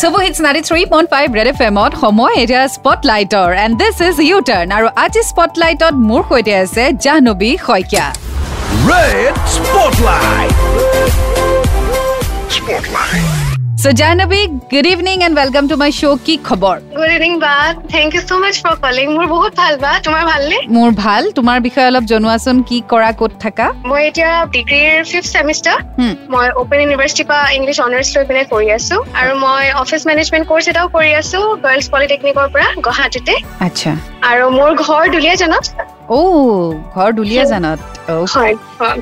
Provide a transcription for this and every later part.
চুবু hits ninety three point five red F এমত সময় এতিয়া স্পটলাইটৰ and this is you turn আৰু আজি স্পটলাইটত মোৰ সৈতে আছে Jahnavi Saikia Red Spotlight. Spotlight. My show' কি খবৰ গুড ইভিনিং বা thank you so' much for calling মোৰ বহুত ভাল বা তোমাৰ ভালনে মোৰ ভাল তোমাৰ বিষয়ে অলপ জনোৱাচোন কি কৰা ক'ত থাকা মই এতিয়া ডিগ্ৰীৰ ফিফ্থ ছেমিষ্টাৰ হুম। মই অপেন ইউনিভাৰ্চিটিৰ পৰা ইংলিছ অনাৰ্ছ লৈ পিনে কৰি আছো আৰু মই অফিচ মেনেজমেণ্ট কৰ্চ এটাও কৰি আছো গাৰ্লছ পলিটেকনিকৰ পৰা গুৱাহাটীতে আচ্ছা আৰু মোৰ ঘৰ দুলীয়াজানত অ' ঘৰ দুলীয়াজানত অ' হয়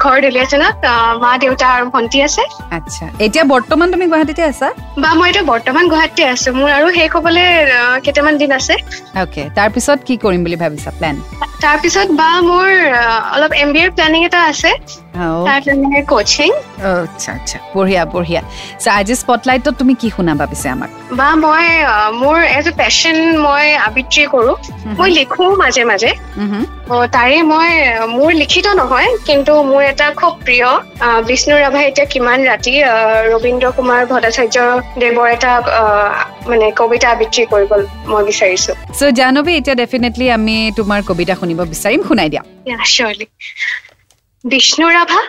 ঘৰ দুলীয়াজানত আহ, মা দেউতা আৰু ভণ্টি আছে। আচ্ছা এতিয়া বৰ্তমান তুমি গুৱাহাটীতে আছা? বা মই এতিয়া বৰ্তমান গুৱাহাটীতে আছো মোৰ আৰু শেষ হ'বলৈ আহ, কেইটামান দিন আছে। অ'কে তাৰপিছত কি কৰিম বুলি ভাবিছা প্লেন তাৰপিছত বা মোৰ অলপ এম বি এৰ প্লেনিং এটা আছে। তাৰ কাৰণে কচিং আচ্ছা আচ্ছা। বঢ়িয়া বঢ়িয়া। চ' আজি স্পটলাইটত তুমি কি শুনাবা পিছে আমাক? বা মই মোৰ এজ এ পেশ্যন মই আবৃত্তি কৰো। মই লিখো মাজে মাজে। তাৰে মই মোৰ লিখিত নহয় কিন্তু মোৰ এটা খুব প্ৰিয় বিষ্ণু ৰাভা এতিয়া কিমান ৰাতি ৰবীন্দ্ৰ কুমাৰ ভট্টাচাৰ্য দেৱৰ এটা মানে কবিতা আবৃত্তি কৰিব মই বিচাৰিছো। চ' জাহ্নবী এতিয়া ডেফিনেটলি আমি তোমাৰ কবিতা শুনিব বিচাৰিম। শুনাই দিয়া। বিষ্ণু ৰাভা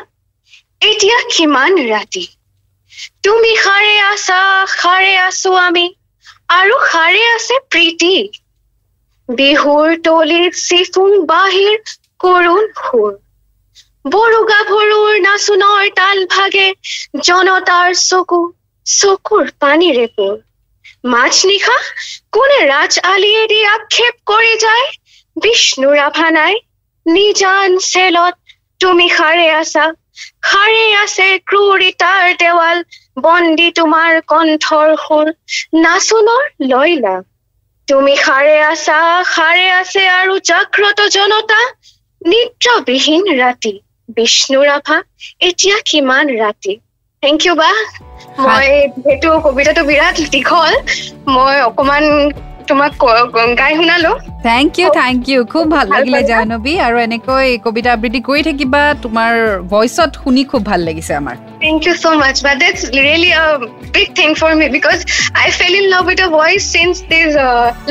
এতিয়া কিমান ৰাতি তুমি সাৰে আছা সাৰে আছো আমি আৰু সাৰে আছে প্ৰীতি বিহুৰ তলিত চিফুং বাহিৰ কৰুণ সুৰ বড়ো গাভৰুৰ নাচোনৰ তাল ভাগে জনতাৰ চকু চকুৰ পানীৰে মাছ নিশা কোনে ৰাজ আলিয়েদি আক্ষেপ কৰি যায় বিষ্ণু ৰাভা নাই নিজান চেলত তুমি সাৰে আছা সাৰে আছে ক্ৰূৰিতাৰ দেৱাল বন্দী তোমাৰ কণ্ঠৰ সুৰ নাচোনৰ লয়লা তুমি সাৰে আছা সাৰে আছে আৰু জাগ্ৰত জনতা। নিদ্ৰাবিহীন ৰাতি বিষ্ণু ৰাভা এতিয়া কিমান ৰাতি থেংক ইউ বা। মই যিহেতু কবিতাটো বিৰাট দীঘল মই অকমান তোমাক গাই শুনালো। থেংক ইউ থেংক ইউ খুব ভাল লাগিলে জাহ্নবী। আৰু এনেকৈ কবিতা আবৃত্তি কৰি থাকিবা তোমাৰ ভইচত শুনি খুব ভাল লাগিছে আমাৰ thank you so' much but that's really a big thing for me because I fell in love with a voice since these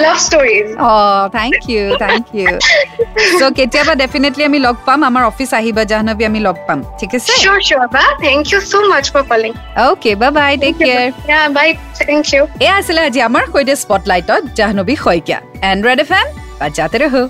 love stories O thank you thank you so' কেতিয়াবা ডেফিনেটলি আমি লগ পাম আমাৰ office আহিবা জাহ্নবী আমি লগ পাম ঠিক আছে Sure, sure. Ba. Thank you so much for calling. Okay bye bye take care Yeah, bye. Thank you. এয়া আছিলে আজি আমাৰ সৈতে স্পটলাইটত Jahnavi Saikia Android F M বাজাতে ৰহো